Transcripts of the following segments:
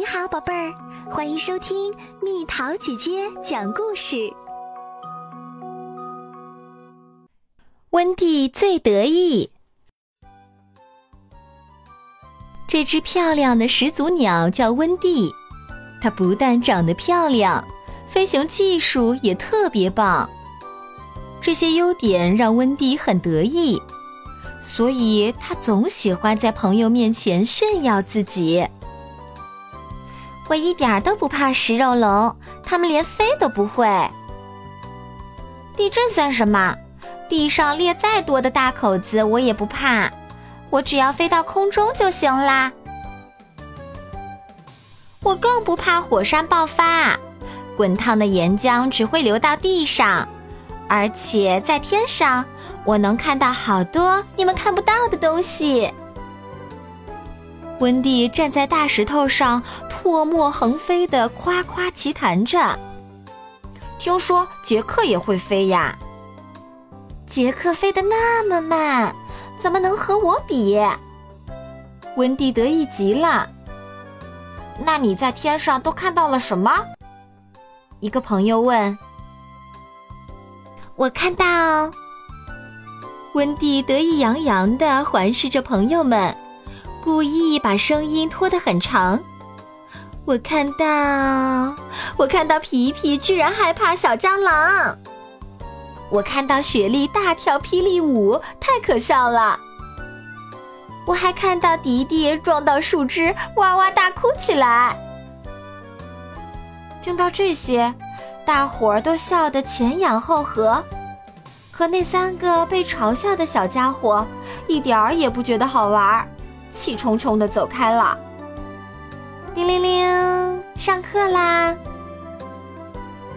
你好，宝贝儿，欢迎收听蜜桃姐姐讲故事。温蒂最得意。这只漂亮的始祖鸟叫温蒂，它不但长得漂亮，飞行技术也特别棒。这些优点让温蒂很得意，所以他总喜欢在朋友面前炫耀自己。我一点都不怕食肉龙，它们连飞都不会。地震算什么？地上裂再多的大口子，我也不怕。我只要飞到空中就行啦。我更不怕火山爆发，滚烫的岩浆只会流到地上，而且在天上，我能看到好多你们看不到的东西。温蒂站在大石头上，唾沫横飞的夸夸其谈着。听说杰克也会飞呀？杰克飞得那么慢，怎么能和我比？温蒂得意极了。那你在天上都看到了什么？一个朋友问。我看到。温蒂得意洋洋地环视着朋友们。故意把声音拖得很长。我看到，我看到皮皮居然害怕小蟑螂。我看到雪莉大跳霹雳舞，太可笑了。我还看到迪迪撞到树枝，哇哇大哭起来。听到这些，大伙儿都笑得前仰后合。可那三个被嘲笑的小家伙，一点儿也不觉得好玩儿。气冲冲的走开了。叮铃铃，上课啦！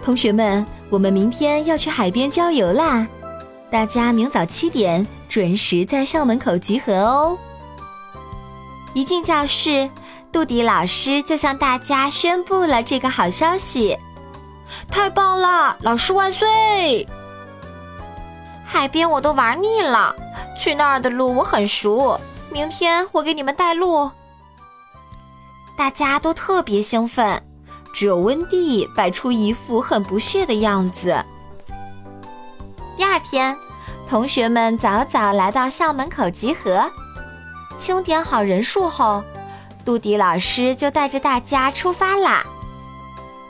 同学们，我们明天要去海边郊游啦，大家明早七点准时在校门口集合哦。一进教室，杜迪老师就向大家宣布了这个好消息：太棒了，老师万岁！海边我都玩腻了，去那儿的路我很熟。明天我给你们带路。大家都特别兴奋，只有温蒂摆出一副很不屑的样子。第二天，同学们早早来到校门口集合，清点好人数后，杜迪老师就带着大家出发啦。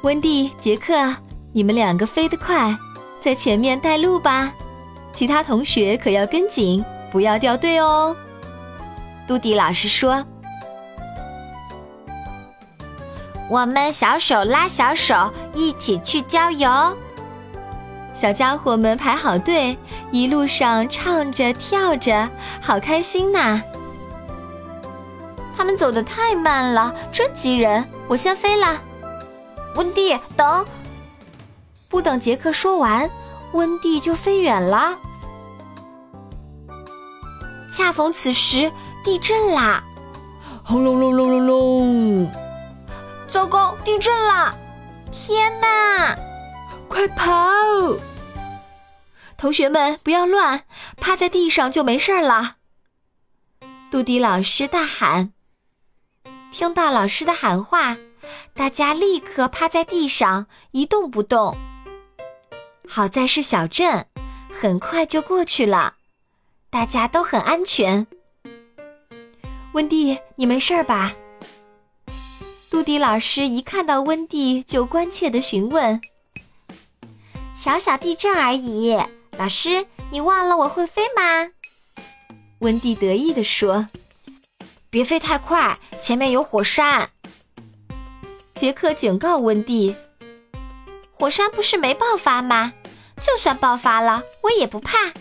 温蒂、杰克，你们两个飞得快，在前面带路吧，其他同学可要跟紧，不要掉队哦。杜迪老师说：“我们小手拉小手，一起去郊游。”小家伙们排好队，一路上唱着跳着，好开心呐！他们走得太慢了，真急人。我先飞了，温蒂，等！不等杰克说完，温蒂就飞远了。恰逢此时。地震啦！轰隆隆隆隆隆！糟糕，地震啦！天哪！快跑！同学们不要乱，趴在地上就没事了。杜迪老师大喊。听到老师的喊话，大家立刻趴在地上一动不动。好在是小镇，很快就过去了，大家都很安全。温蒂，你没事吧？杜迪老师一看到温蒂，就关切的询问：“小小地震而已，老师，你忘了我会飞吗？”温蒂得意的说：“别飞太快，前面有火山。”杰克警告温蒂：“火山不是没爆发吗？就算爆发了，我也不怕。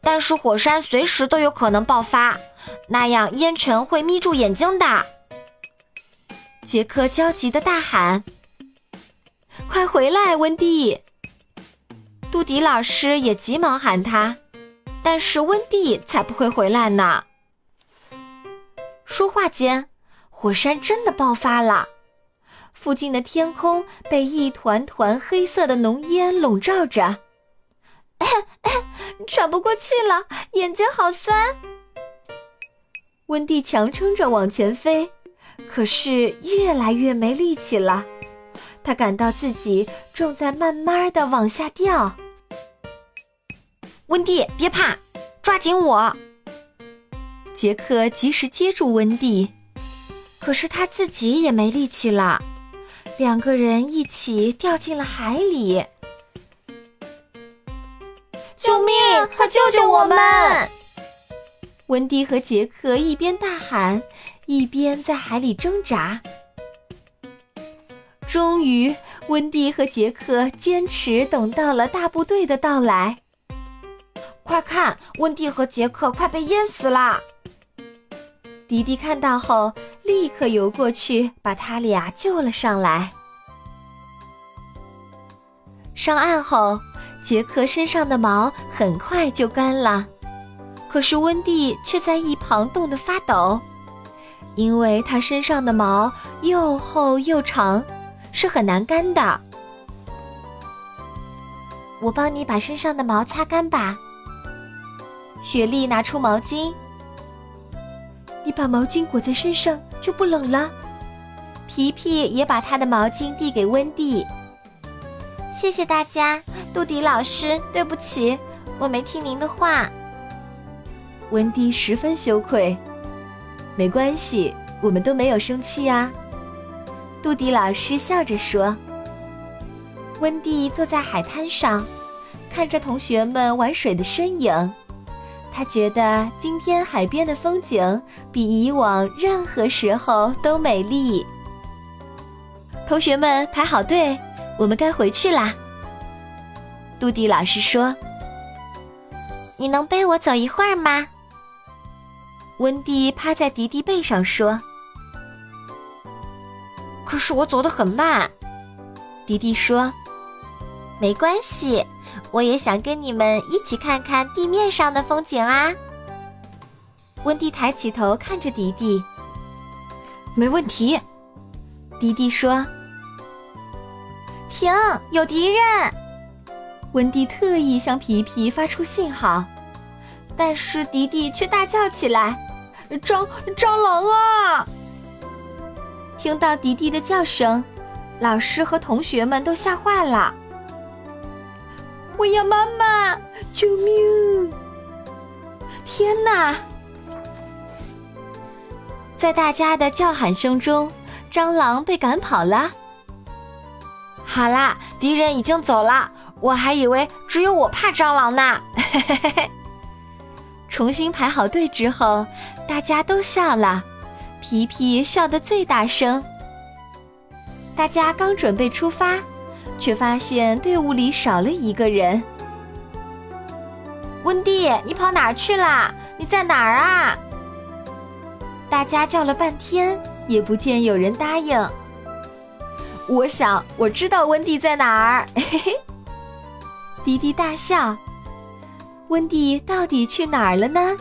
但是火山随时都有可能爆发。”那样烟尘会眯住眼睛的。杰克焦急的大喊：“快回来，温蒂！”杜迪老师也急忙喊他，但是温蒂才不会回来呢。说话间，火山真的爆发了，附近的天空被一团团黑色的浓烟笼罩着，喘不过气了，眼睛好酸。温蒂强撑着往前飞，可是越来越没力气了。他感到自己正在慢慢的往下掉。温蒂，别怕，抓紧我！杰克及时接住温蒂，可是他自己也没力气了，两个人一起掉进了海里。救命！快救救我们！温蒂和杰克一边大喊，一边在海里挣扎。终于，温蒂和杰克坚持等到了大部队的到来。快看，温蒂和杰克快被淹死啦！迪迪看到后，立刻游过去把他俩救了上来。上岸后，杰克身上的毛很快就干了。可是温蒂却在一旁冻得发抖，因为他身上的毛又厚又长，是很难干的。我帮你把身上的毛擦干吧。雪莉拿出毛巾，你把毛巾裹在身上就不冷了。皮皮也把他的毛巾递给温蒂。谢谢大家，杜迪老师，对不起，我没听您的话。温蒂十分羞愧，没关系，我们都没有生气啊。杜迪老师笑着说。温蒂坐在海滩上，看着同学们玩水的身影，他觉得今天海边的风景比以往任何时候都美丽。同学们排好队，我们该回去啦。杜迪老师说：“你能背我走一会儿吗？”温蒂趴在迪迪背上说：“可是我走得很慢。”迪迪说：“没关系，我也想跟你们一起看看地面上的风景啊。”温蒂抬起头看着迪迪：“没问题。”迪迪说：“停，有敌人！”温蒂特意向皮皮发出信号，但是迪迪却大叫起来。蟑蟑螂啊！听到迪迪的叫声，老师和同学们都吓坏了。我要妈妈！救命！天哪！在大家的叫喊声中，蟑螂被赶跑了。好啦，敌人已经走了，我还以为只有我怕蟑螂呢。嘿嘿嘿嘿。重新排好队之后，大家都笑了，皮皮笑得最大声。大家刚准备出发，却发现队伍里少了一个人。温蒂，你跑哪儿去啦？你在哪儿啊？大家叫了半天，也不见有人答应。我想我知道温蒂在哪儿，嘿嘿。迪迪大笑。温蒂到底去哪儿了呢？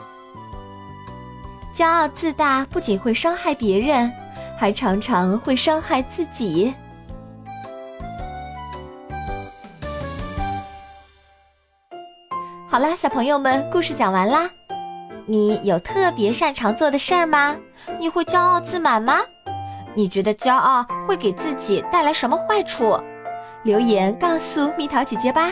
骄傲自大不仅会伤害别人，还常常会伤害自己。好啦，小朋友们，故事讲完啦。你有特别擅长做的事儿吗？你会骄傲自满吗？你觉得骄傲会给自己带来什么坏处？留言告诉蜜桃姐姐吧。